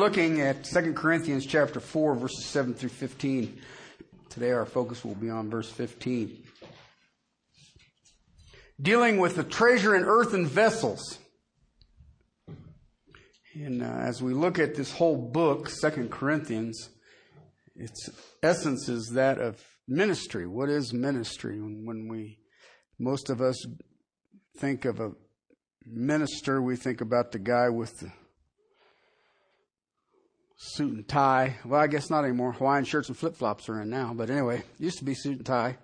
looking at 2 Corinthians chapter 4, verses 7 through 15. Today our focus will be on verse 15. Dealing with the treasure in earthen vessels. And uh, as we look at this whole book, 2 Corinthians, its essence is that of ministry. What is ministry? When we, most of us think of a minister, we think about the guy with the suit and tie. Well, I guess not anymore. Hawaiian shirts and flip flops are in now, but anyway, used to be suit and tie.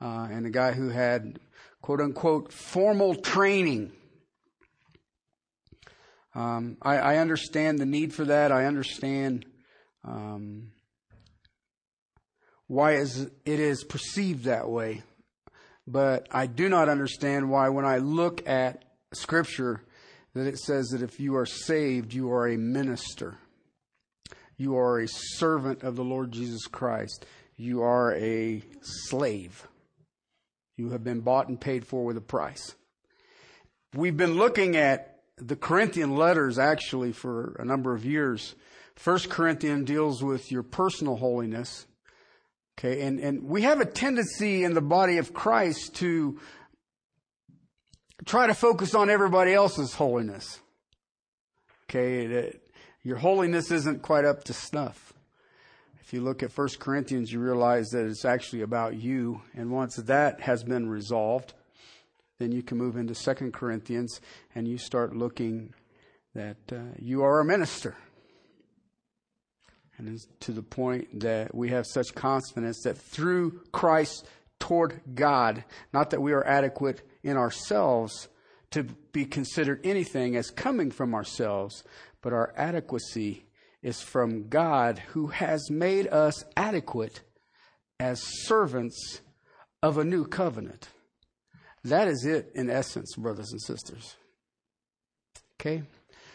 Uh, and a guy who had quote unquote formal training. Um, I, I, understand the need for that. I understand um, why is it is perceived that way, but I do not understand why, when I look at Scripture, that it says that if you are saved, you are a minister. You are a servant of the Lord Jesus Christ. You are a slave. You have been bought and paid for with a price. We've been looking at the Corinthian letters actually for a number of years. First Corinthian deals with your personal holiness. Okay, and, and we have a tendency in the body of Christ to try to focus on everybody else's holiness. Okay, your holiness isn't quite up to snuff. If you look at 1 Corinthians, you realize that it's actually about you. And once that has been resolved, then you can move into 2 Corinthians and you start looking that uh, you are a minister. And it's to the point that we have such confidence that through Christ toward God, not that we are adequate in ourselves to be considered anything as coming from ourselves, but our adequacy is from God who has made us adequate as servants of a new covenant. That is it in essence, brothers and sisters. Okay?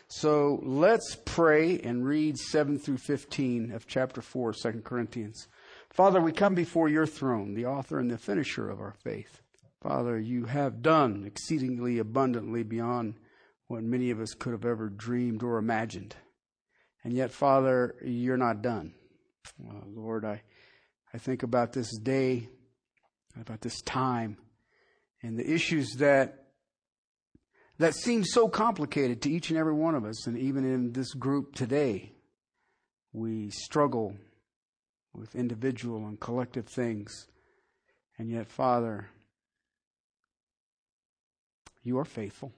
So let's pray and read 7 through 15 of chapter 4 of 2 Corinthians. Father, we come before your throne, the author and the finisher of our faith. Father, you have done exceedingly abundantly beyond what many of us could have ever dreamed or imagined. And yet, Father, you're not done. Uh, Lord, I, I think about this day, about this time, and the issues that that seem so complicated to each and every one of us, and even in this group today, we struggle with individual and collective things. And yet, Father, you are faithful.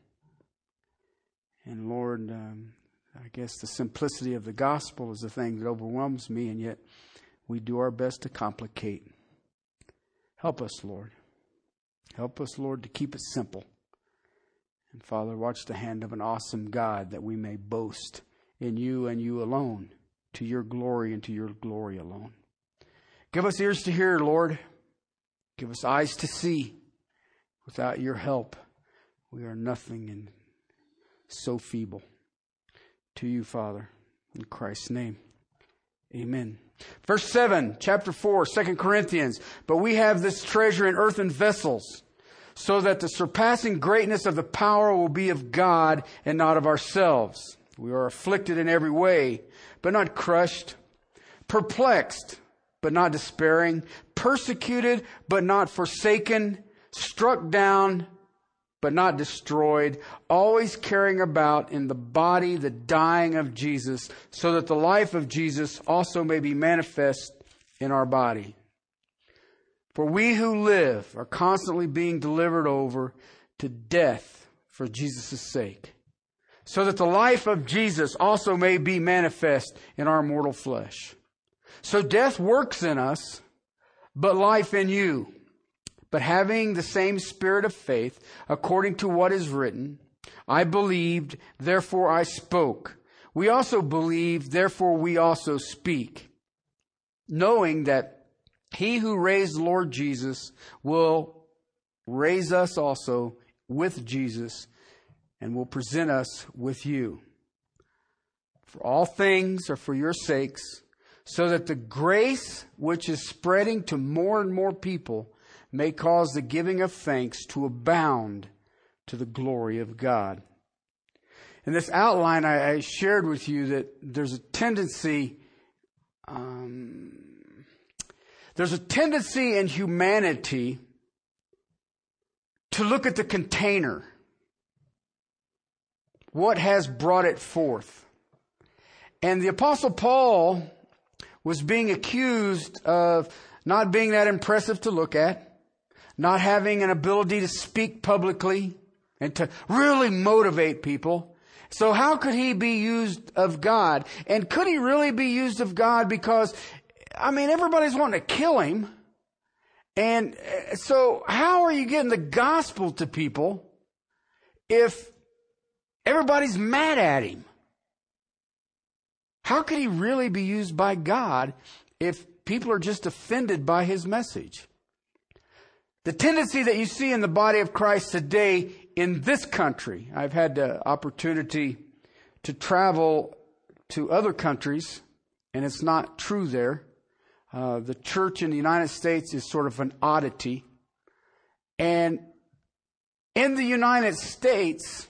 And Lord, um, I guess the simplicity of the gospel is the thing that overwhelms me, and yet we do our best to complicate. Help us, Lord. Help us, Lord, to keep it simple. And Father, watch the hand of an awesome God that we may boast in you and you alone, to your glory and to your glory alone. Give us ears to hear, Lord. Give us eyes to see. Without your help, we are nothing and so feeble. To you, Father, in Christ's name. Amen. Verse 7, chapter 4, 2 Corinthians. But we have this treasure in earthen vessels, so that the surpassing greatness of the power will be of God and not of ourselves. We are afflicted in every way, but not crushed, perplexed, but not despairing, persecuted, but not forsaken, struck down, but not destroyed, always carrying about in the body the dying of Jesus, so that the life of Jesus also may be manifest in our body. For we who live are constantly being delivered over to death for Jesus' sake, so that the life of Jesus also may be manifest in our mortal flesh. So death works in us, but life in you. But having the same spirit of faith, according to what is written, I believed, therefore I spoke. We also believe, therefore we also speak, knowing that he who raised Lord Jesus will raise us also with Jesus and will present us with you. For all things are for your sakes, so that the grace which is spreading to more and more people may cause the giving of thanks to abound to the glory of God. in this outline, I, I, shared with you that there's a tendency, um, there's a tendency in humanity to look at the container. What has brought it forth? And the apostle Paul was being accused of not being that impressive to look at, not having an ability to speak publicly and to really motivate people. So how could he be used of God? And could he really be used of God? Because, I mean, everybody's wanting to kill him. And uh, so how are you getting the gospel to people if everybody's mad at him? How could he really be used by God if people are just offended by his message? The tendency that you see in the body of Christ today in this country, I've had the opportunity to travel to other countries, and it's not true there. Uh, the church in the United States is sort of an oddity. And in the United States,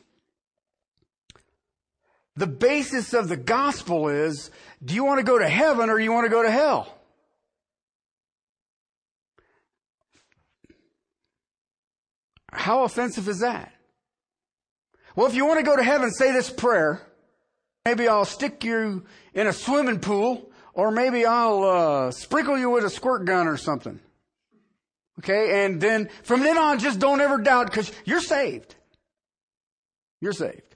the basis of the gospel is do you want to go to heaven or do you want to go to hell? How offensive is that? Well, if you want to go to heaven, say this prayer. Maybe I'll stick you in a swimming pool, or maybe I'll uh, sprinkle you with a squirt gun or something. Okay, and then from then on, just don't ever doubt because you're saved. You're saved.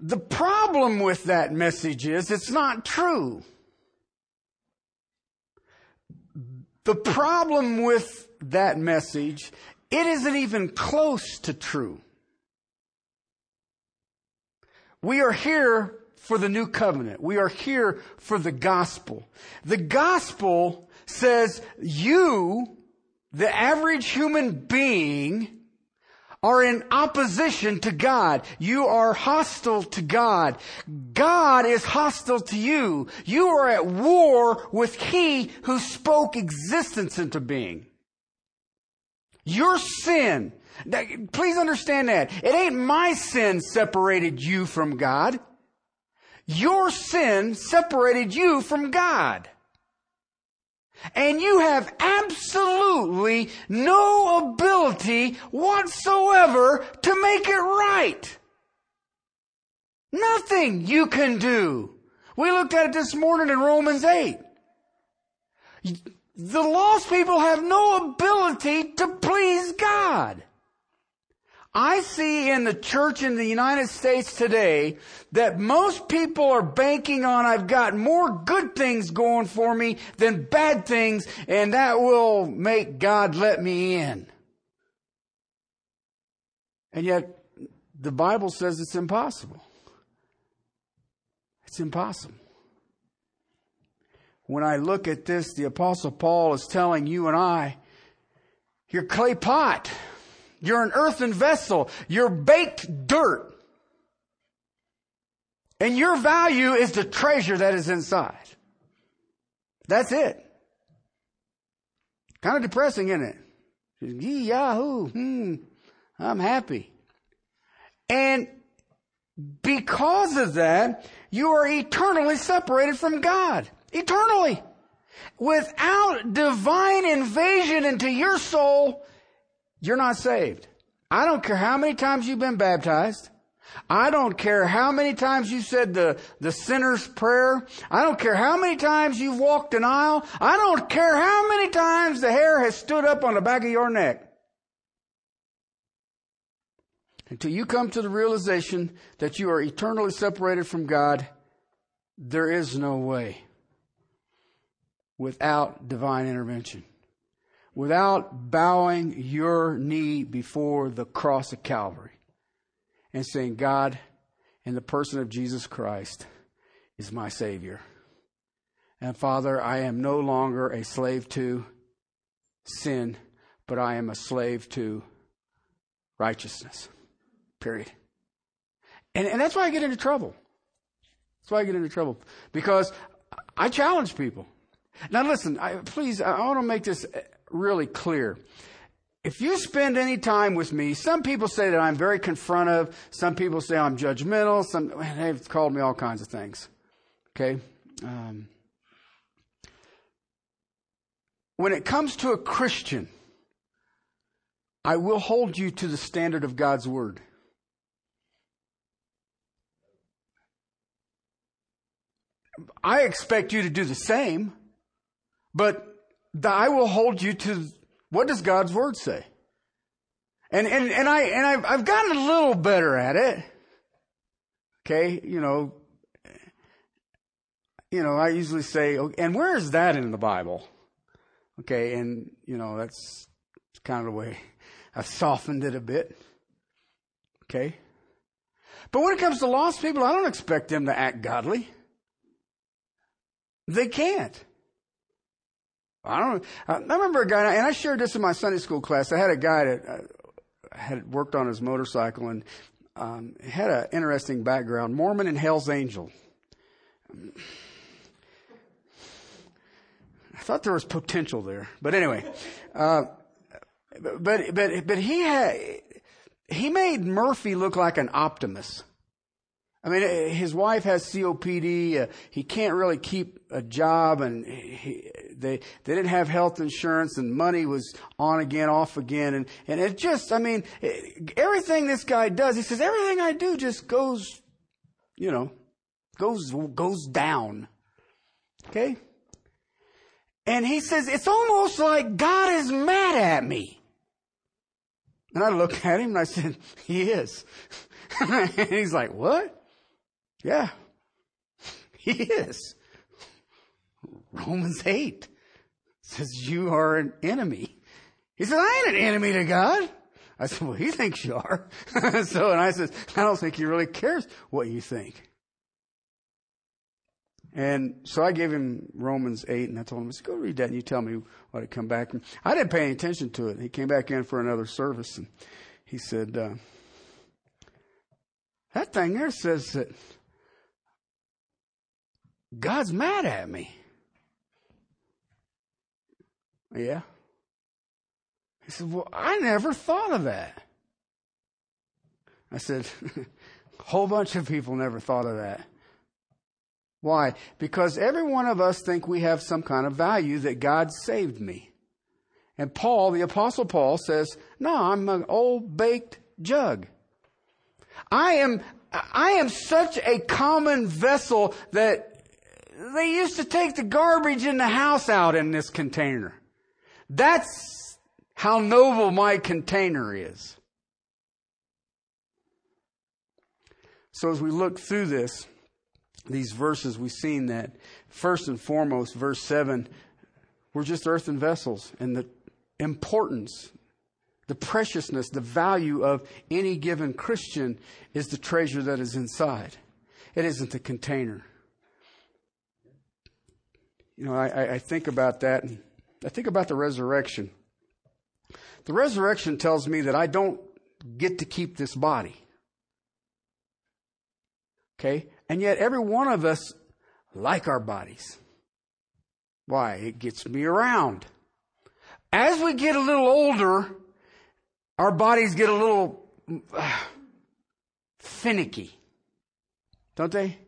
The problem with that message is it's not true. The problem with that message, it isn't even close to true. We are here for the new covenant. We are here for the gospel. The gospel says you, the average human being, are in opposition to God. You are hostile to God. God is hostile to you. You are at war with He who spoke existence into being. Your sin, please understand that. It ain't my sin separated you from God. Your sin separated you from God. And you have absolutely no ability whatsoever to make it right. Nothing you can do. We looked at it this morning in Romans 8. The lost people have no ability to please God. I see in the church in the United States today that most people are banking on I've got more good things going for me than bad things and that will make God let me in. And yet the Bible says it's impossible. It's impossible. When I look at this, the apostle Paul is telling you and I, you're clay pot. You're an earthen vessel. You're baked dirt. And your value is the treasure that is inside. That's it. Kind of depressing, isn't it? Yahoo. Hmm. I'm happy. And because of that, you are eternally separated from God. Eternally. Without divine invasion into your soul, you're not saved. I don't care how many times you've been baptized. I don't care how many times you said the, the sinner's prayer. I don't care how many times you've walked an aisle. I don't care how many times the hair has stood up on the back of your neck. Until you come to the realization that you are eternally separated from God, there is no way without divine intervention without bowing your knee before the cross of Calvary and saying, God, in the person of Jesus Christ, is my Savior. And Father, I am no longer a slave to sin, but I am a slave to righteousness. Period. And, and that's why I get into trouble. That's why I get into trouble. Because I challenge people. Now listen, I, please, I want to make this really clear. if you spend any time with me, some people say that I'm very confrontive. Some people say I'm judgmental. Some they've called me all kinds of things. Okay. Um, when it comes to a Christian, I will hold you to the standard of God's word. I expect you to do the same, but I will hold you to what does God's word say? And, and, and I, and I've, I've gotten a little better at it. Okay. You know, you know, I usually say, and where is that in the Bible? Okay. And, you know, that's kind of the way I've softened it a bit. Okay. But when it comes to lost people, I don't expect them to act godly. They can't. I don't. I remember a guy, and I shared this in my Sunday school class. I had a guy that uh, had worked on his motorcycle and um, had an interesting background. Mormon and Hell's Angel. I thought there was potential there, but anyway, uh, but but but he had he made Murphy look like an optimist. I mean, his wife has COPD. Uh, he can't really keep a job, and he, they they didn't have health insurance, and money was on again, off again, and and it just, I mean, it, everything this guy does, he says everything I do just goes, you know, goes goes down. Okay. And he says it's almost like God is mad at me. And I looked at him and I said, He is. and he's like, What? Yeah, he is. Romans 8 says you are an enemy. He said, I ain't an enemy to God. I said, well, he thinks you are. so, and I said, I don't think he really cares what you think. And so I gave him Romans 8 and I told him, I said, go read that and you tell me what it come back. And I didn't pay any attention to it. He came back in for another service and he said, uh, that thing there says that God's mad at me. Yeah. He said, Well, I never thought of that. I said, A whole bunch of people never thought of that. Why? Because every one of us think we have some kind of value that God saved me. And Paul, the apostle Paul says, no, I'm an old baked jug. I am, I am such a common vessel that they used to take the garbage in the house out in this container. That's how noble my container is. So as we look through this, these verses, we've seen that first and foremost, verse 7, we're just earthen vessels, and the importance, the preciousness, the value of any given Christian is the treasure that is inside. It isn't the container you know, I, I think about that and I think about the resurrection. The resurrection tells me that I don't get to keep this body. Okay? And yet every one of us like our bodies. Why? It gets me around. As we get a little older, our bodies get a little uh, finicky. Don't they?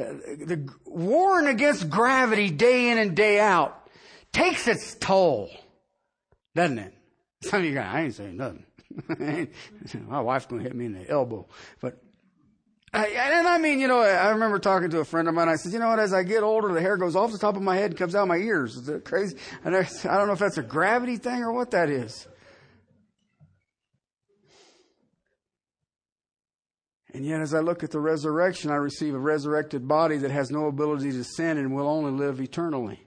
The warring against gravity day in and day out takes its toll, doesn't it? Some of you guys, I ain't saying nothing. My wife's to hit me in the elbow. But, and I mean, you know, I remember talking to a friend of mine. I said, you know what, as I get older, the hair goes off the top of my head and comes out of my ears. Is that crazy? And I don't know if that's a gravity thing or what that is. And yet, as I look at the resurrection, I receive a resurrected body that has no ability to sin and will only live eternally.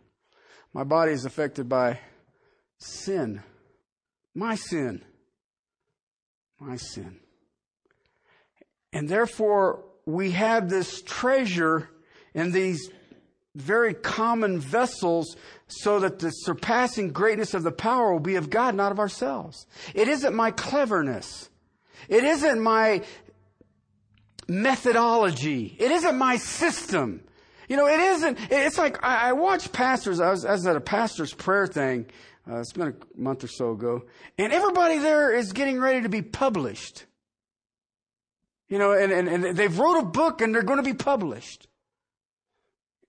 My body is affected by sin. My sin. My sin. And therefore, we have this treasure in these very common vessels so that the surpassing greatness of the power will be of God, not of ourselves. It isn't my cleverness. It isn't my methodology. It isn't my system. You know, it isn't, it's like, I, I watch pastors, I was, I was at a pastor's prayer thing Uh, it's been a month or so ago. And everybody there is getting ready to be published. You know, and, and, and they've wrote a book and they're going to be published.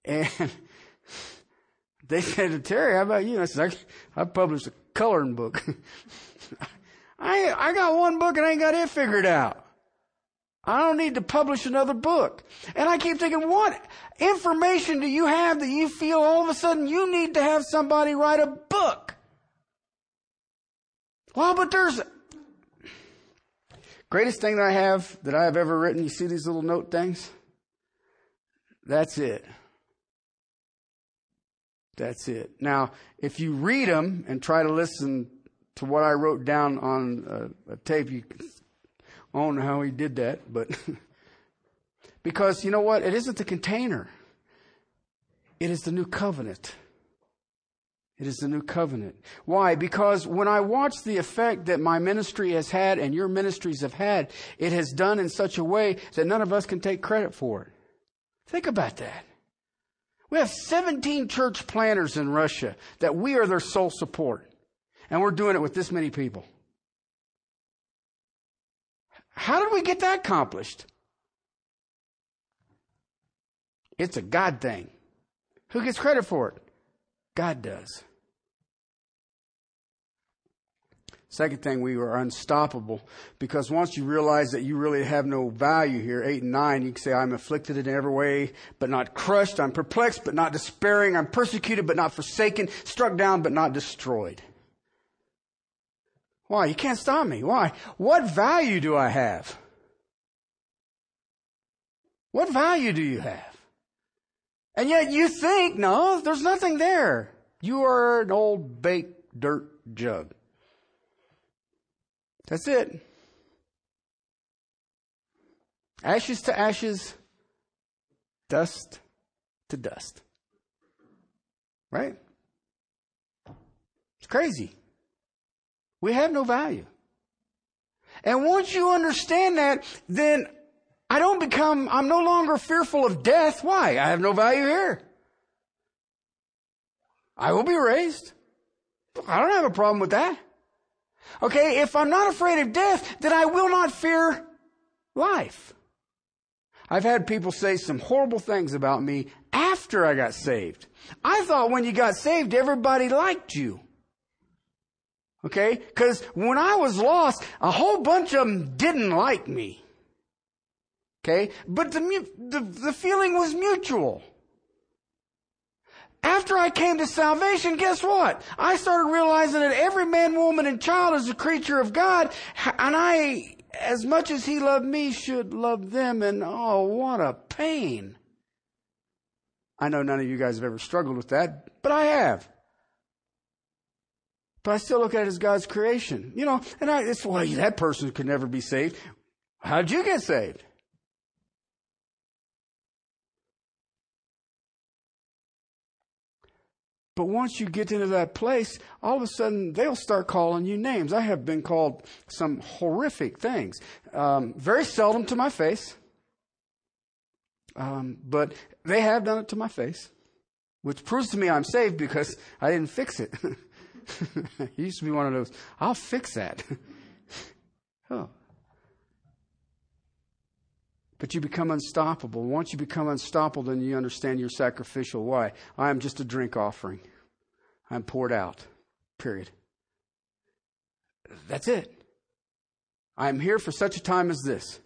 And they said to Terry, how about you? I said, I, I published a coloring book. I, I got one book and I ain't got it figured out. I don't need to publish another book. And I keep thinking, what information do you have that you feel all of a sudden you need to have somebody write a book? Well, but there's greatest thing that I have that I have ever written. You see these little note things? That's it. That's it. Now, if you read them and try to listen to what I wrote down on a, a tape, you I don't know how he did that, but because you know what? It isn't the container. It is the new covenant. It is the new covenant. Why? Because when I watch the effect that my ministry has had and your ministries have had, it has done in such a way that none of us can take credit for it. Think about that. We have 17 church planters in Russia that we are their sole support. And we're doing it with this many people. How did we get that accomplished? It's a God thing. Who gets credit for it? God does. Second thing, we were unstoppable because once you realize that you really have no value here, eight and nine, you can say, I'm afflicted in every way, but not crushed. I'm perplexed, but not despairing. I'm persecuted, but not forsaken. Struck down, but not destroyed. Why? You can't stop me. Why? What value do I have? What value do you have? And yet you think, no, there's nothing there. You are an old baked dirt jug. That's it. Ashes to ashes, dust to dust. Right? It's crazy. We have no value. And once you understand that, then I don't become, I'm no longer fearful of death. Why? I have no value here. I will be raised. I don't have a problem with that. Okay, if I'm not afraid of death, then I will not fear life. I've had people say some horrible things about me after I got saved. I thought when you got saved, everybody liked you. Okay? Because when I was lost, a whole bunch of them didn't like me. Okay? But the, the, the feeling was mutual. After I came to salvation, guess what? I started realizing that every man, woman, and child is a creature of God, and I, as much as He loved me, should love them, and oh, what a pain. I know none of you guys have ever struggled with that, but I have. But I still look at it as God's creation. You know, and I, it's, well, that person could never be saved. How'd you get saved? But once you get into that place, all of a sudden they'll start calling you names. I have been called some horrific things. Um, very seldom to my face. Um, but they have done it to my face, which proves to me I'm saved because I didn't fix it. he used to be one of those, I'll fix that. oh. But you become unstoppable. Once you become unstoppable, then you understand you're sacrificial. Why? I am just a drink offering. I'm poured out. Period. That's it. I'm here for such a time as this.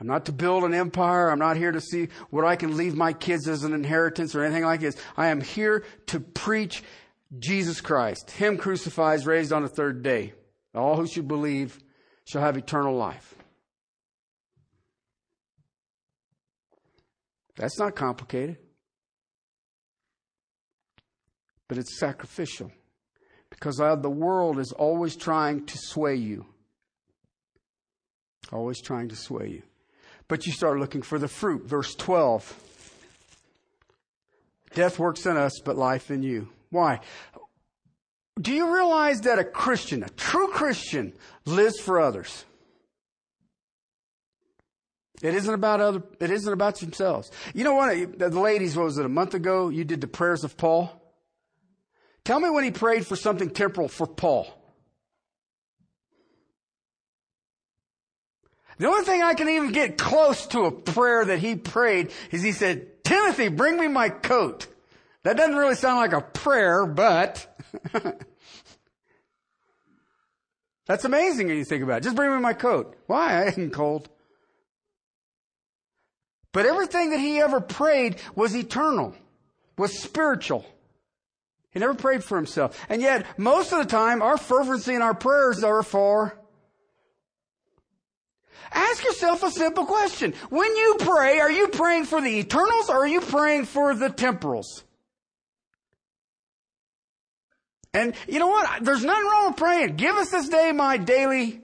I'm not to build an empire. I'm not here to see what I can leave my kids as an inheritance or anything like this. I am here to preach Jesus Christ, Him crucified, raised on the third day. All who should believe shall have eternal life. That's not complicated. But it's sacrificial. Because the world is always trying to sway you. Always trying to sway you. But you start looking for the fruit. Verse 12. Death works in us, but life in you. Why? Do you realize that a Christian, a true Christian, lives for others? It isn't about other, it isn't about themselves. You know what? The ladies, what was it, a month ago, you did the prayers of Paul? Tell me when he prayed for something temporal for Paul. The only thing I can even get close to a prayer that he prayed is he said, Timothy, bring me my coat. That doesn't really sound like a prayer, but that's amazing when you think about it. Just bring me my coat. Why? I ain't cold. But everything that he ever prayed was eternal, was spiritual. He never prayed for himself. And yet, most of the time, our fervency in our prayers are for Ask yourself a simple question. When you pray, are you praying for the eternals or are you praying for the temporals? And you know what? There's nothing wrong with praying. Give us this day my daily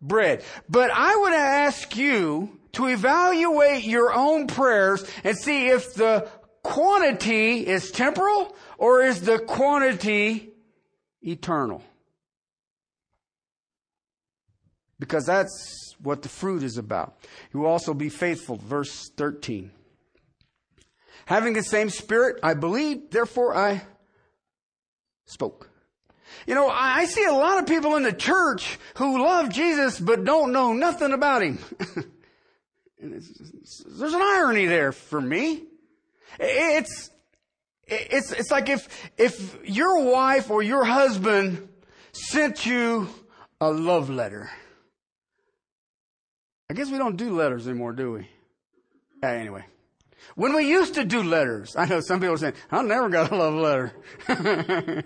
bread. But I would ask you to evaluate your own prayers and see if the quantity is temporal or is the quantity eternal. Because that's what the fruit is about. You will also be faithful. Verse 13. Having the same spirit, I believe, therefore I spoke. You know, I see a lot of people in the church who love Jesus but don't know nothing about him. there's an irony there for me. It's, it's, it's like if, if your wife or your husband sent you a love letter. I guess we don't do letters anymore, do we? Anyway. When we used to do letters, I know some people are saying, I never got a love letter.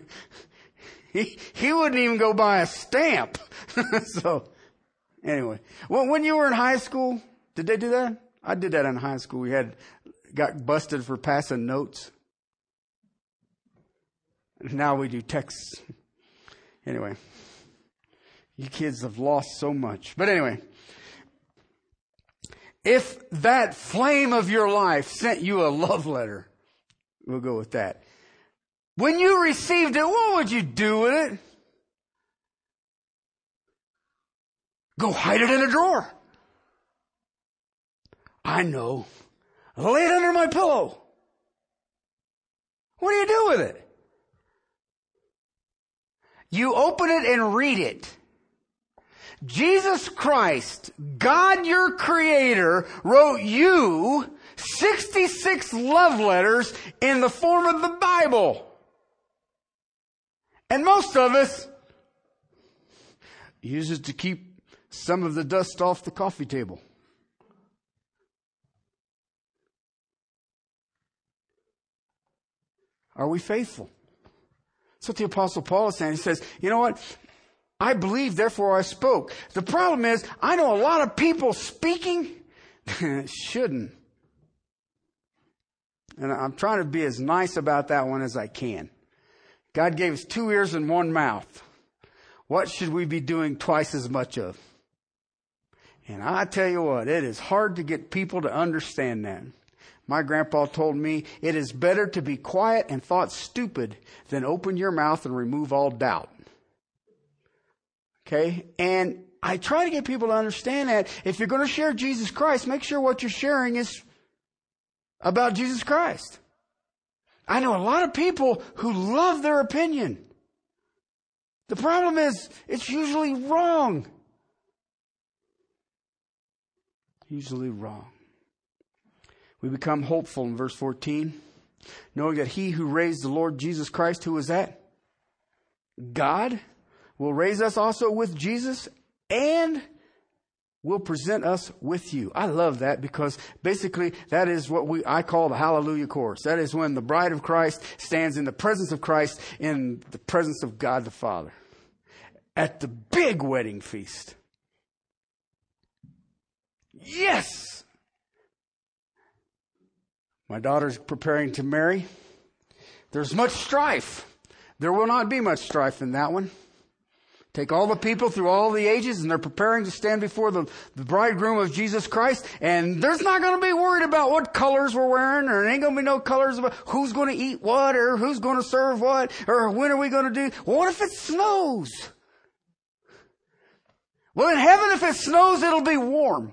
he, he wouldn't even go buy a stamp. so, anyway. Well, when you were in high school, did they do that? I did that in high school. We had, got busted for passing notes. Now we do texts. Anyway. You kids have lost so much. But anyway. If that flame of your life sent you a love letter, we'll go with that. When you received it, what would you do with it? Go hide it in a drawer. I know. Lay it under my pillow. What do you do with it? You open it and read it. Jesus Christ, God your creator, wrote you 66 love letters in the form of the Bible. And most of us use it to keep some of the dust off the coffee table. Are we faithful? That's what the apostle Paul is saying. He says, you know what? I believe, therefore I spoke. The problem is, I know a lot of people speaking shouldn't. And I'm trying to be as nice about that one as I can. God gave us two ears and one mouth. What should we be doing twice as much of? And I tell you what, it is hard to get people to understand that. My grandpa told me it is better to be quiet and thought stupid than open your mouth and remove all doubt. Okay? And I try to get people to understand that if you're going to share Jesus Christ, make sure what you're sharing is about Jesus Christ. I know a lot of people who love their opinion. The problem is, it's usually wrong. Usually wrong. We become hopeful in verse 14, knowing that he who raised the Lord Jesus Christ, who was that? God will raise us also with Jesus and will present us with you. I love that because basically that is what we, I call the hallelujah chorus. That is when the bride of Christ stands in the presence of Christ in the presence of God the Father at the big wedding feast. Yes! My daughter's preparing to marry. There's much strife. There will not be much strife in that one. Take all the people through all the ages and they're preparing to stand before the, the bridegroom of Jesus Christ and there's not going to be worried about what colors we're wearing or there ain't going to be no colors about who's going to eat what or who's going to serve what or when are we going to do. What if it snows? Well, in heaven, if it snows, it'll be warm.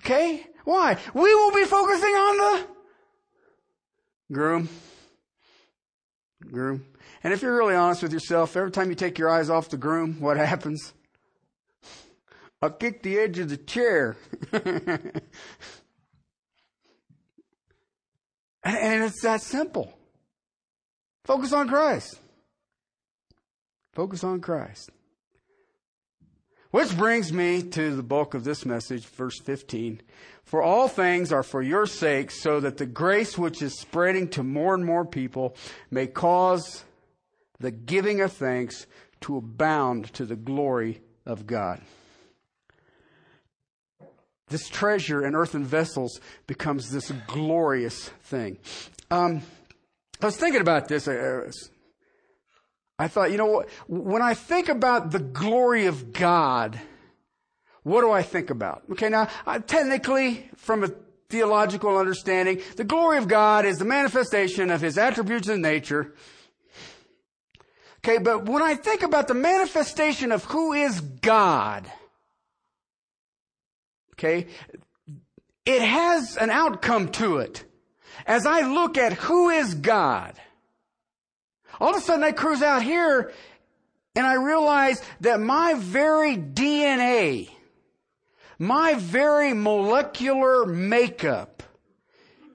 Okay? Why? We will be focusing on the groom. Groom. And if you're really honest with yourself, every time you take your eyes off the groom, what happens? I'll kick the edge of the chair. and it's that simple. Focus on Christ. Focus on Christ. Which brings me to the bulk of this message, verse 15. For all things are for your sake, so that the grace which is spreading to more and more people may cause the giving of thanks to abound to the glory of God. This treasure in earthen vessels becomes this glorious thing. Um, I was thinking about this. I thought, you know what? When I think about the glory of God, what do I think about? Okay, now, uh, technically, from a theological understanding, the glory of God is the manifestation of His attributes and nature. Okay, but when I think about the manifestation of who is God, okay, it has an outcome to it. As I look at who is God, all of a sudden I cruise out here and I realize that my very DNA, my very molecular makeup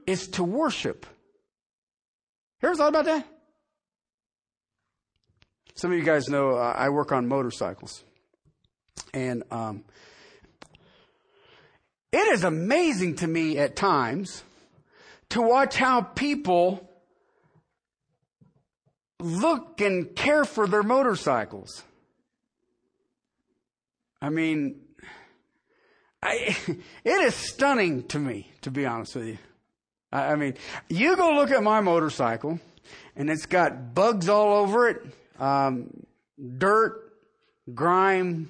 is to worship. You ever thought about that? Some of you guys know uh, I work on motorcycles. And um, it is amazing to me at times to watch how people look and care for their motorcycles. I mean, I, it is stunning to me, to be honest with you. I, I mean, you go look at my motorcycle, and it's got bugs all over it, um, dirt, grime,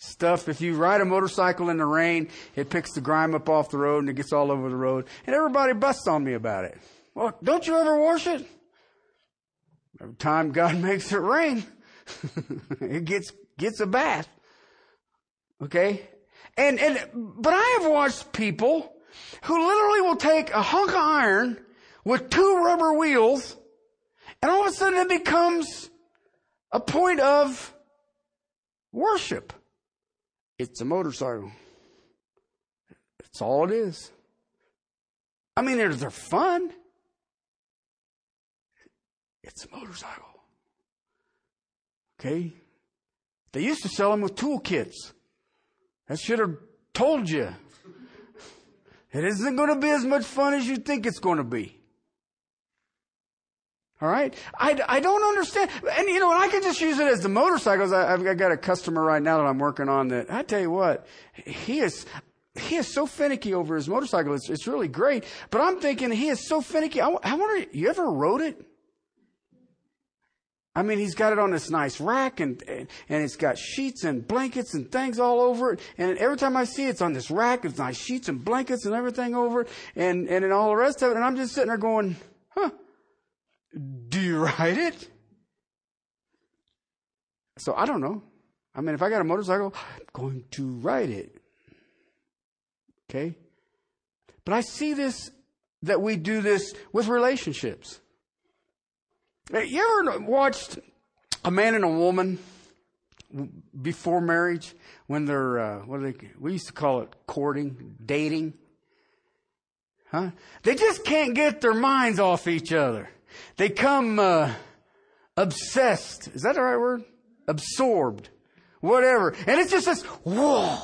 stuff. If you ride a motorcycle in the rain, it picks the grime up off the road and it gets all over the road. And everybody busts on me about it. Well, don't you ever wash it? Every time God makes it rain, it gets, gets a bath. Okay? And, and, but I have watched people who literally will take a hunk of iron with two rubber wheels and all of a sudden it becomes a point of worship. It's a motorcycle. That's all it is. I mean, they're, they're fun. It's a motorcycle. Okay? They used to sell them with toolkits. That should have told you. It isn't going to be as much fun as you think it's going to be. All right? I, I don't understand. And you know, I can just use it as the motorcycles. I, I've got a customer right now that I'm working on that I tell you what, he is, he is so finicky over his motorcycle. It's, it's really great. But I'm thinking he is so finicky. I, I wonder, you ever rode it? I mean, he's got it on this nice rack and, and, and it's got sheets and blankets and things all over it. And every time I see it, it's on this rack, it's nice sheets and blankets and everything over it and, and, and all the rest of it. And I'm just sitting there going, huh, do you ride it? So I don't know. I mean, if I got a motorcycle, I'm going to ride it. Okay? But I see this, that we do this with relationships. You ever watched a man and a woman before marriage when they're uh, what they? We used to call it courting, dating. Huh? They just can't get their minds off each other. They come uh, obsessed. Is that the right word? Absorbed, whatever. And it's just this whoa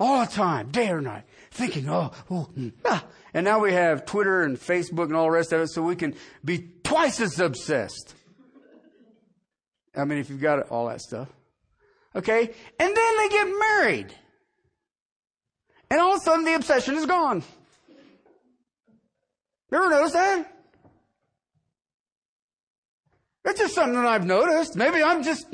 all the time, day or night, thinking, oh, oh mm, ah. And now we have Twitter and Facebook and all the rest of it, so we can be twice as obsessed. I mean, if you've got all that stuff. Okay? And then they get married. And all of a sudden the obsession is gone. You ever notice that? It's just something that I've noticed. Maybe I'm just,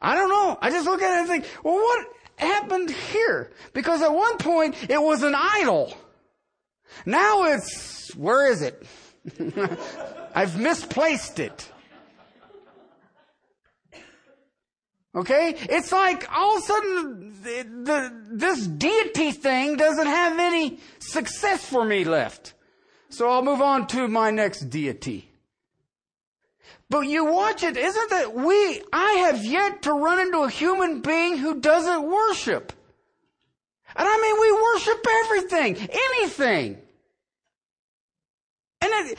I don't know. I just look at it and think, well, what happened here? Because at one point it was an idol. Now it's, where is it? I've misplaced it. Okay? It's like all of a sudden the, the, this deity thing doesn't have any success for me left. So I'll move on to my next deity. But you watch it, isn't that we, I have yet to run into a human being who doesn't worship. And I mean, we worship everything, anything. And it,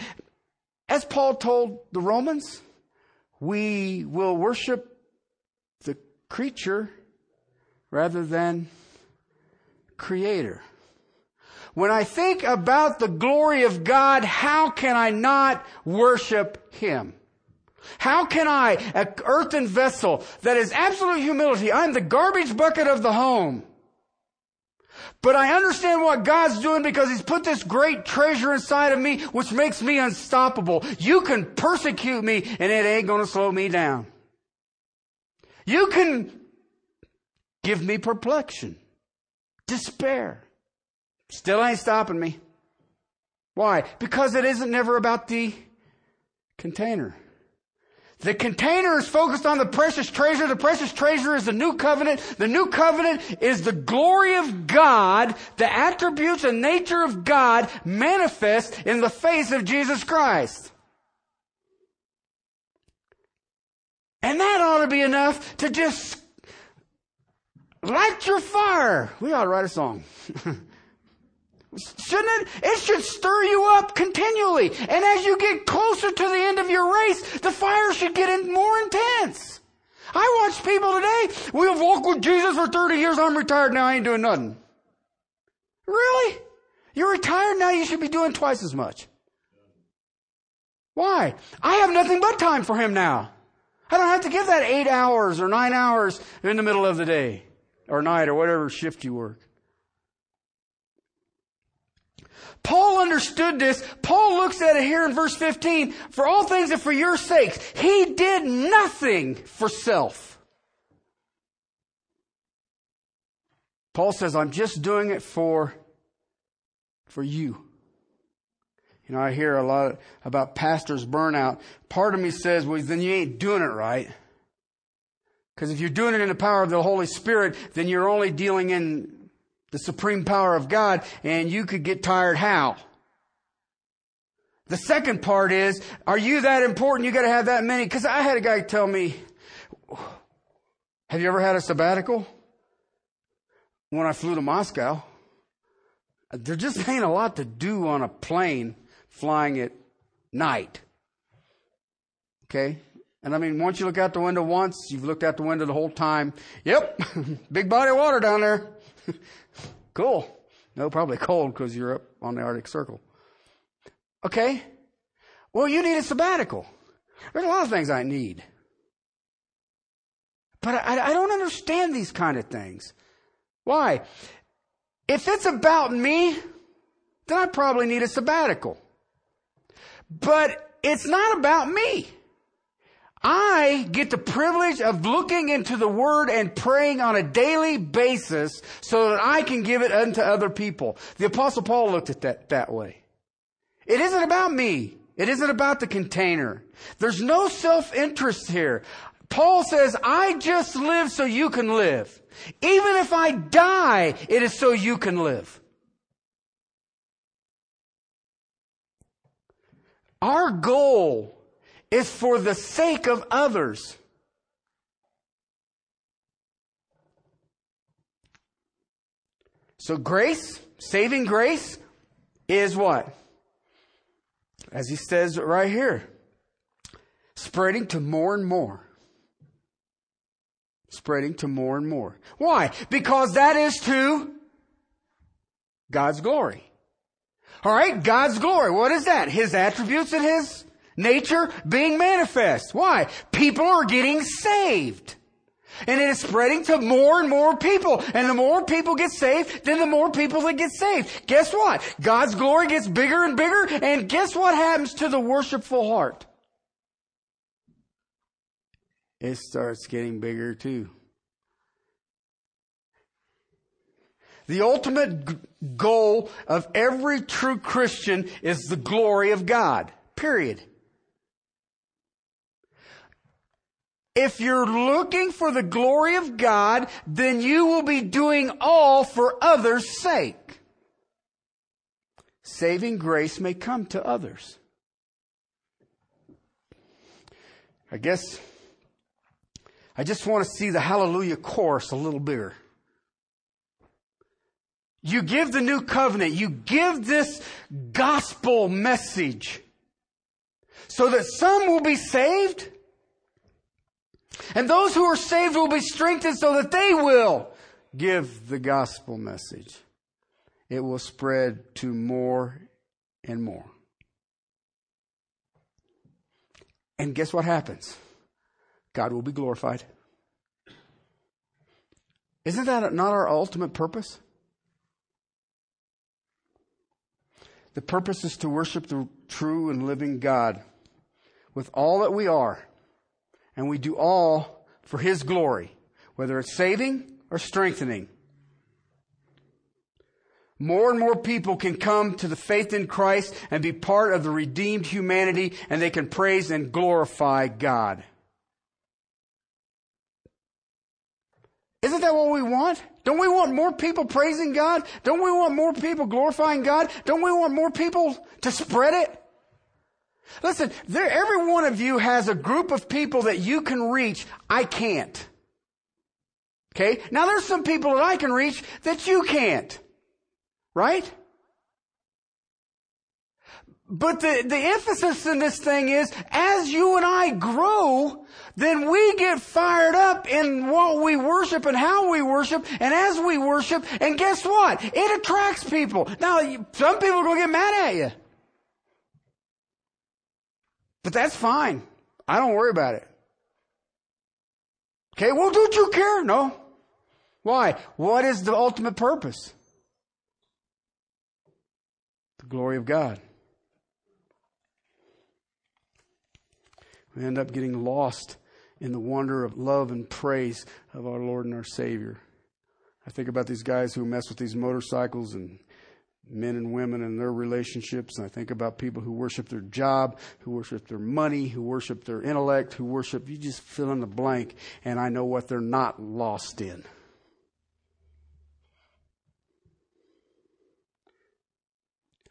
as Paul told the Romans, we will worship the creature rather than creator. When I think about the glory of God, how can I not worship Him? How can I, an earthen vessel that is absolute humility, I'm the garbage bucket of the home, but I understand what God's doing because He's put this great treasure inside of me, which makes me unstoppable. You can persecute me and it ain't gonna slow me down. You can give me perplexion, despair. Still ain't stopping me. Why? Because it isn't never about the container. The container is focused on the precious treasure. The precious treasure is the new covenant. The new covenant is the glory of God, the attributes and nature of God manifest in the face of Jesus Christ. And that ought to be enough to just light your fire. We ought to write a song. Shouldn't it? It should stir you up continually. And as you get closer to the end of your race, the fire should get more intense. I watch people today, we've walked with Jesus for 30 years, I'm retired now, I ain't doing nothing. Really? You're retired now, you should be doing twice as much. Why? I have nothing but time for him now. I don't have to give that eight hours or nine hours in the middle of the day or night or whatever shift you work. Paul understood this. Paul looks at it here in verse 15. For all things and for your sakes, he did nothing for self. Paul says, I'm just doing it for, for you. You know, I hear a lot about pastors burnout. Part of me says, well, then you ain't doing it right. Because if you're doing it in the power of the Holy Spirit, then you're only dealing in the supreme power of God, and you could get tired how? The second part is, are you that important? You gotta have that many. Cause I had a guy tell me, have you ever had a sabbatical? When I flew to Moscow, there just ain't a lot to do on a plane flying at night. Okay? And I mean, once you look out the window once, you've looked out the window the whole time. Yep, big body of water down there. cool. No, probably cold because you're up on the Arctic Circle. Okay. Well, you need a sabbatical. There's a lot of things I need. But I, I don't understand these kind of things. Why? If it's about me, then I probably need a sabbatical. But it's not about me. I get the privilege of looking into the Word and praying on a daily basis so that I can give it unto other people. The Apostle Paul looked at that that way. It isn't about me. It isn't about the container. There's no self-interest here. Paul says, I just live so you can live. Even if I die, it is so you can live. Our goal is for the sake of others. So grace, saving grace, is what? As he says right here, spreading to more and more. Spreading to more and more. Why? Because that is to God's glory. Alright, God's glory. What is that? His attributes and His nature being manifest. Why? People are getting saved. And it is spreading to more and more people. And the more people get saved, then the more people that get saved. Guess what? God's glory gets bigger and bigger. And guess what happens to the worshipful heart? It starts getting bigger too. The ultimate goal of every true Christian is the glory of God. Period. If you're looking for the glory of God, then you will be doing all for others' sake. Saving grace may come to others. I guess I just want to see the hallelujah chorus a little bigger. You give the new covenant. You give this gospel message so that some will be saved and those who are saved will be strengthened so that they will give the gospel message. It will spread to more and more. And guess what happens? God will be glorified. Isn't that not our ultimate purpose? The purpose is to worship the true and living God with all that we are. And we do all for His glory, whether it's saving or strengthening. More and more people can come to the faith in Christ and be part of the redeemed humanity and they can praise and glorify God. Isn't that what we want? Don't we want more people praising God? Don't we want more people glorifying God? Don't we want more people to spread it? Listen, there, every one of you has a group of people that you can reach. I can't. Okay? Now there's some people that I can reach that you can't. Right? But the, the emphasis in this thing is, as you and I grow, then we get fired up in what we worship and how we worship, and as we worship, and guess what? It attracts people. Now, some people are going to get mad at you. But that's fine. I don't worry about it. Okay, well, don't you care? No. Why? What is the ultimate purpose? The glory of God. We end up getting lost in the wonder of love and praise of our Lord and our Savior. I think about these guys who mess with these motorcycles and men and women and their relationships. And I think about people who worship their job, who worship their money, who worship their intellect, who worship, you just fill in the blank, and I know what they're not lost in.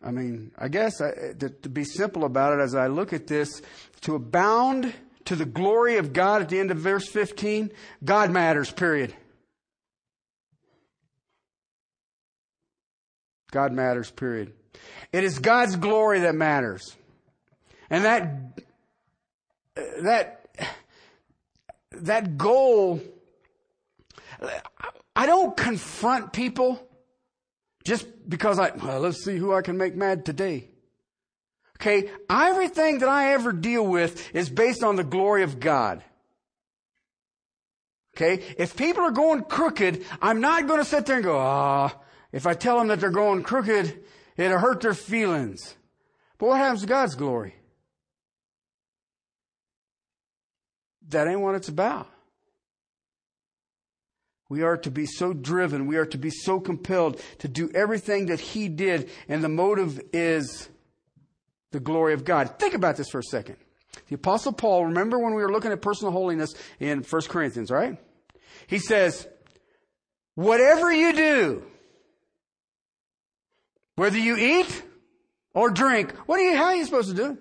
I mean, I guess I, to, to be simple about it, as I look at this, to abound to the glory of God at the end of verse 15, God matters, period. God matters, period. It is God's glory that matters. And that, that, that goal, I don't confront people just because I, well, let's see who I can make mad today. Okay, everything that I ever deal with is based on the glory of God. Okay, if people are going crooked, I'm not going to sit there and go, ah, if I tell them that they're going crooked, it'll hurt their feelings. But what happens to God's glory? That ain't what it's about. We are to be so driven. We are to be so compelled to do everything that He did. And the motive is the glory of God. Think about this for a second. The apostle Paul, remember when we were looking at personal holiness in 1 Corinthians, right? He says, whatever you do, whether you eat or drink, what are you, how are you supposed to do it?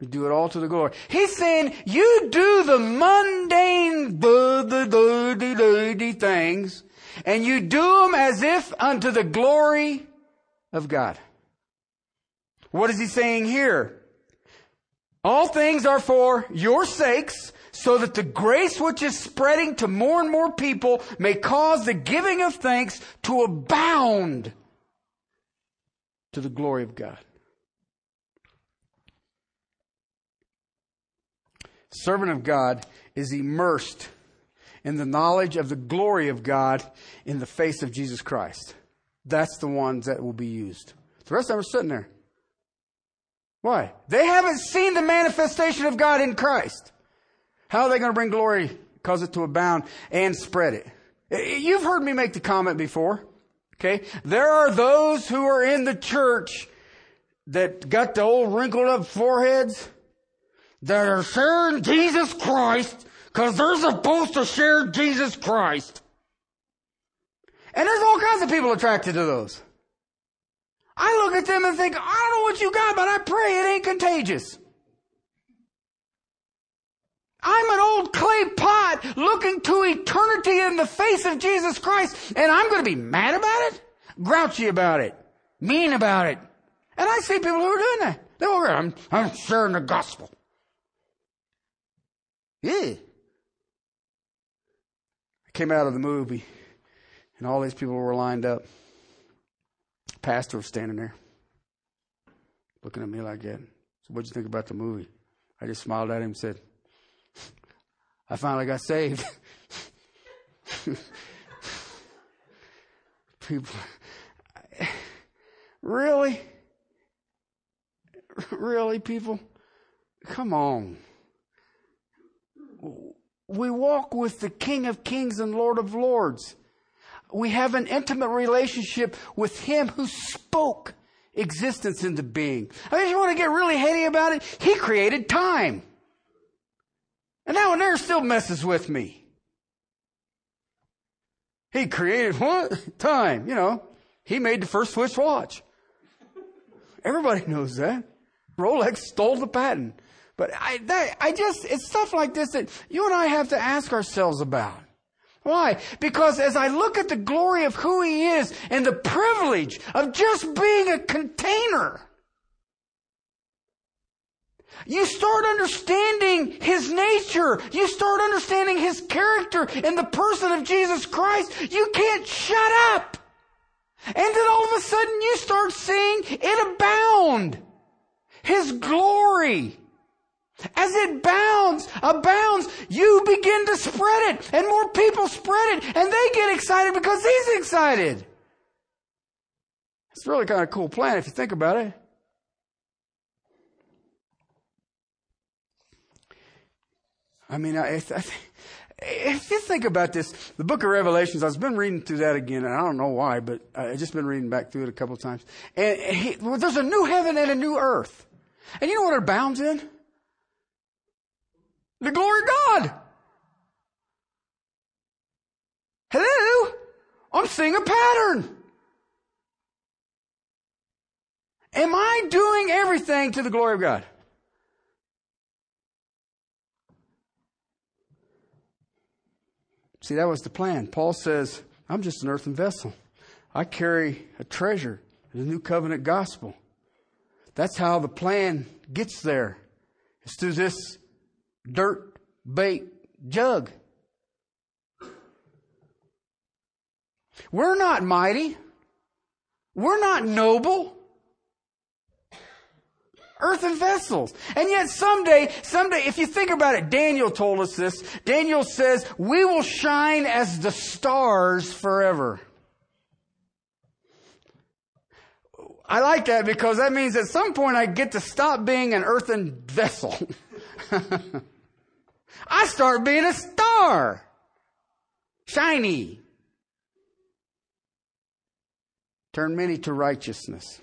We do it all to the glory. He's saying you do the mundane things and you do them as if unto the glory of God. What is he saying here? All things are for your sakes so that the grace which is spreading to more and more people may cause the giving of thanks to abound to the glory of God. Servant of God is immersed in the knowledge of the glory of God in the face of Jesus Christ. That's the ones that will be used. The rest of them are sitting there. Why? They haven't seen the manifestation of God in Christ. How are they going to bring glory, cause it to abound, and spread it? You've heard me make the comment before. Okay? There are those who are in the church that got the old wrinkled up foreheads that are sharing Jesus Christ because they're supposed to share Jesus Christ. And there's all kinds of people attracted to those. I look at them and think, I don't know what you got, but I pray it ain't contagious. I'm an old clay pot looking to eternity in the face of Jesus Christ, and I'm going to be mad about it, grouchy about it, mean about it. And I see people who are doing that. They're I'm, I'm sharing the gospel. Yeah. I came out of the movie, and all these people were lined up. pastor was standing there, looking at me like that. So, what'd you think about the movie? I just smiled at him and said, I finally got saved. People, really? Really, people? Come on. We walk with the King of Kings and Lord of Lords. We have an intimate relationship with Him who spoke existence into being. I you want to get really heady about it, He created time. And now and there still messes with me. He created what? Time, you know. He made the first Swiss watch. Everybody knows that. Rolex stole the patent. But I, that, I just, it's stuff like this that you and I have to ask ourselves about. Why? Because as I look at the glory of who He is and the privilege of just being a container, you start understanding His nature. You start understanding His character in the person of Jesus Christ. You can't shut up. And then all of a sudden you start seeing it abound. His glory. As it bounds, abounds, you begin to spread it, and more people spread it, and they get excited because he's excited. It's really kind of cool plan if you think about it. I mean, I, I, if you think about this, the book of Revelations, I've been reading through that again, and I don't know why, but I've just been reading back through it a couple of times. And he, well, there's a new heaven and a new earth. And you know what it abounds in? The glory of God. Hello? I'm seeing a pattern. Am I doing everything to the glory of God? See, that was the plan. Paul says, I'm just an earthen vessel. I carry a treasure, the new covenant gospel. That's how the plan gets there. It's through this dirt bait jug. We're not mighty. We're not noble. Earthen vessels. And yet someday, someday, if you think about it, Daniel told us this. Daniel says, we will shine as the stars forever. I like that because that means at some point I get to stop being an earthen vessel. I start being a star. Shiny. Turn many to righteousness.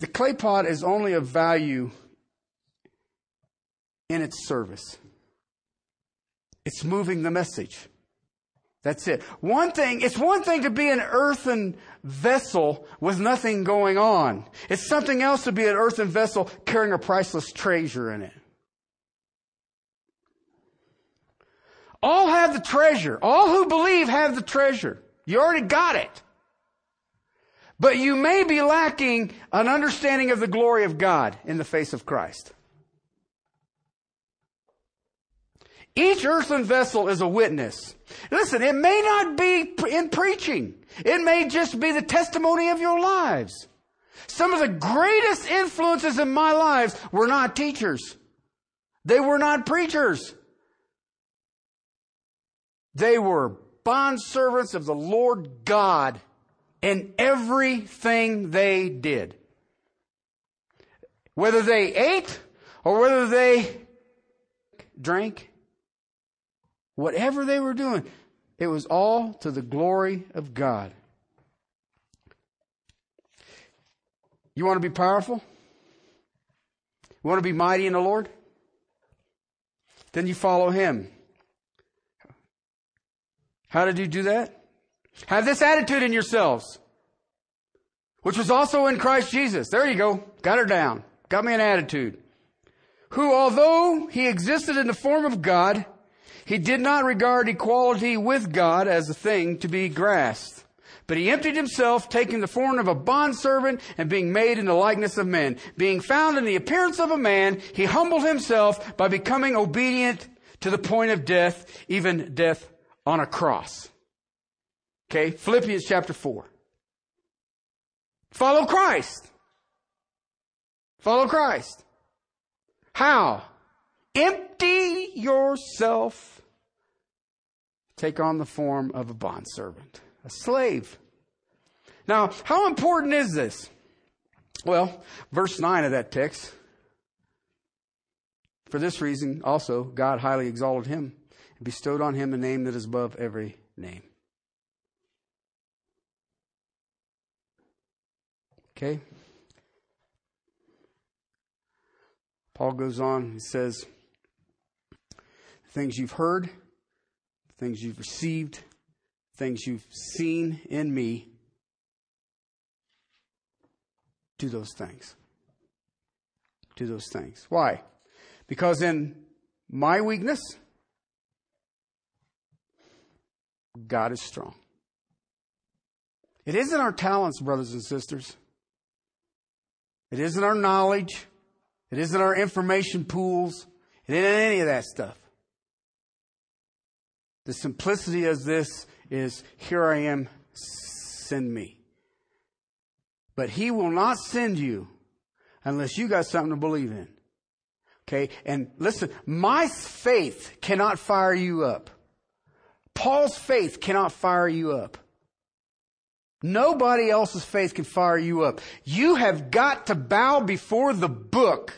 The clay pot is only of value in its service. It's moving the message. That's it. One thing, it's one thing to be an earthen vessel with nothing going on. It's something else to be an earthen vessel carrying a priceless treasure in it. All have the treasure. All who believe have the treasure. You already got it. But you may be lacking an understanding of the glory of God in the face of Christ. Each earthen vessel is a witness. Listen, it may not be in preaching. It may just be the testimony of your lives. Some of the greatest influences in my lives were not teachers. They were not preachers. They were bondservants of the Lord God in everything they did. Whether they ate or whether they drank, whatever they were doing, it was all to the glory of God. You want to be powerful? You want to be mighty in the Lord? Then you follow him. How did you do that? Have this attitude in yourselves, which was also in Christ Jesus. There you go. Got her down. Got me an attitude. Who, although he existed in the form of God, he did not regard equality with God as a thing to be grasped. But he emptied himself, taking the form of a bondservant and being made in the likeness of men. Being found in the appearance of a man, he humbled himself by becoming obedient to the point of death, even death on a cross. Okay, Philippians chapter 4. Follow Christ. Follow Christ. How? Empty yourself. Take on the form of a bondservant, a slave. Now, how important is this? Well, verse 9 of that text. For this reason, also, God highly exalted him and bestowed on him a name that is above every name. Okay? Paul goes on, he says, things you've heard, things you've received, things you've seen in me, do those things. Do those things. Why? Because in my weakness, God is strong. It isn't our talents, brothers and sisters. It isn't our knowledge. It isn't our information pools. It isn't any of that stuff. The simplicity of this is here I am, send me. But he will not send you unless you got something to believe in. Okay? And listen, my faith cannot fire you up. Paul's faith cannot fire you up. Nobody else's faith can fire you up. You have got to bow before the book,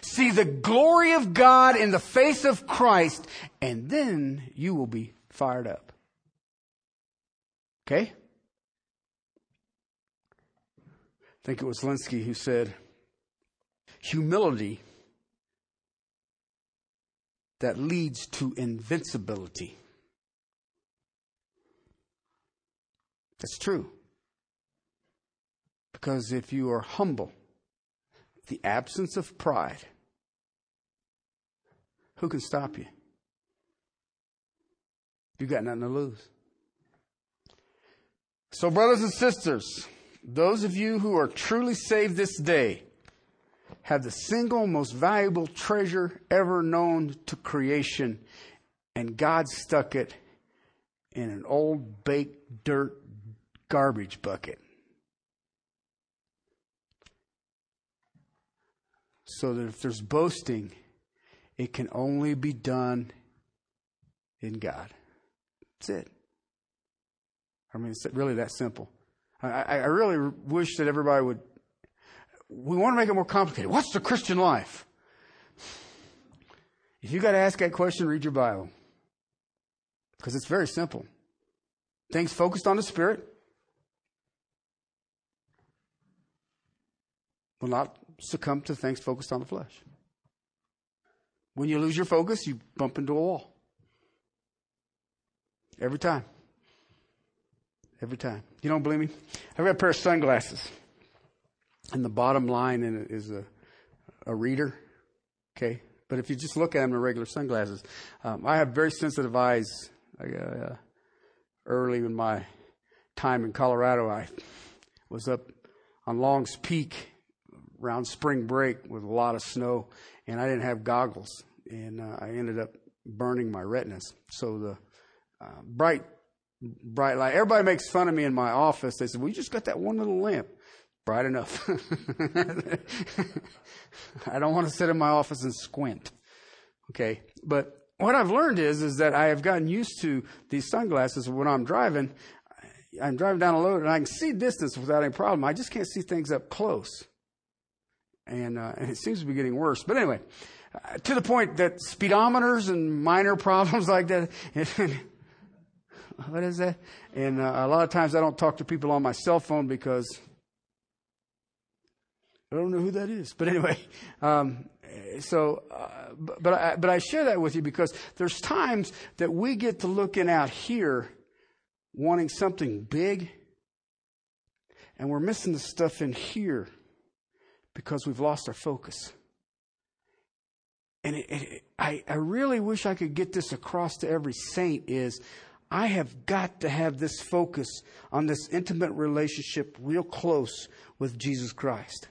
see the glory of God in the face of Christ, and then you will be fired up. Okay? I think it was Lenski who said, humility that leads to invincibility. That's true. Because if you are humble, the absence of pride, who can stop you? You got nothing to lose. So, brothers and sisters, those of you who are truly saved this day have the single most valuable treasure ever known to creation, and God stuck it in an old baked dirt garbage bucket. So that if there's boasting, it can only be done in God. That's it. I mean, it's really that simple. I, I really wish that everybody would. We want to make it more complicated. What's the Christian life? If you got to ask that question, read your Bible. Because it's very simple. Things focused on the Spirit, will not succumb to things focused on the flesh. When you lose your focus, you bump into a wall. Every time. Every time. You don't believe me? I've got a pair of sunglasses. And the bottom line in it is a, a reader. Okay? But if you just look at them in regular sunglasses, um, I have very sensitive eyes. I, uh, early in my time in Colorado, I was up on Long's Peak around spring break with a lot of snow, and I didn't have goggles, and uh, I ended up burning my retinas. So the uh, bright, bright light. Everybody makes fun of me in my office. They said, "Well, you just got that one little lamp." Bright enough. I don't want to sit in my office and squint. Okay, but what I've learned is is that I have gotten used to these sunglasses when I'm driving. I'm driving down a road and I can see distance without any problem. I just can't see things up close and, uh, and it seems to be getting worse. But anyway, uh, to the point that speedometers and minor problems like that. what is that? And uh, a lot of times I don't talk to people on my cell phone because I don't know who that is, but anyway. Um, so, uh, but I, but I share that with you because there's times that we get to looking out here, wanting something big, and we're missing the stuff in here because we've lost our focus. And it, it, I, I really wish I could get this across to every saint is I have got to have this focus on this intimate relationship real close with Jesus Christ.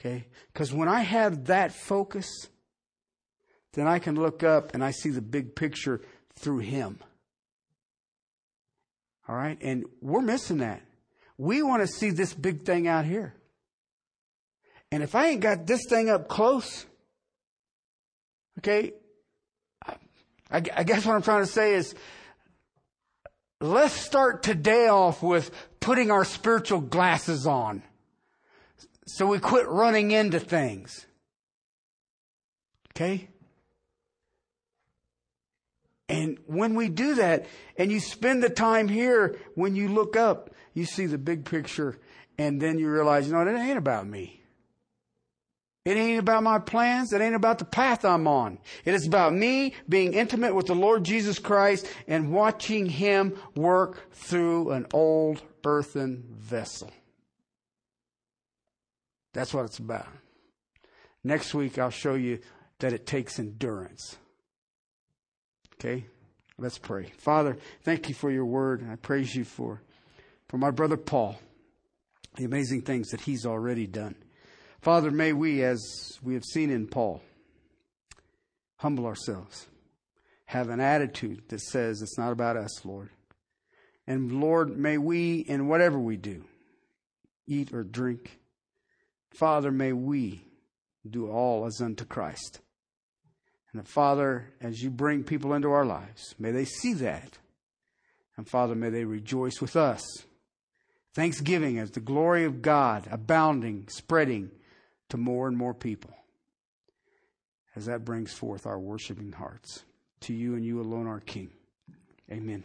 Okay? Because when I have that focus, then I can look up and I see the big picture through Him. All right? And we're missing that. We want to see this big thing out here. And if I ain't got this thing up close, okay, I, I guess what I'm trying to say is let's start today off with putting our spiritual glasses on. So we quit running into things. Okay? And when we do that, and you spend the time here, when you look up, you see the big picture, and then you realize, you know, it ain't about me. It ain't about my plans. It ain't about the path I'm on. It is about me being intimate with the Lord Jesus Christ and watching Him work through an old earthen vessel. That's what it's about. Next week, I'll show you that it takes endurance. Okay? Let's pray. Father, thank you for your word. I praise you for, for my brother Paul, the amazing things that he's already done. Father, may we, as we have seen in Paul, humble ourselves, have an attitude that says it's not about us, Lord. And Lord, may we, in whatever we do, eat or drink, Father, may we do all as unto Christ. And Father, as you bring people into our lives, may they see that. And Father, may they rejoice with us. Thanksgiving as the glory of God abounding, spreading to more and more people. As that brings forth our worshiping hearts to you and you alone, our King. Amen.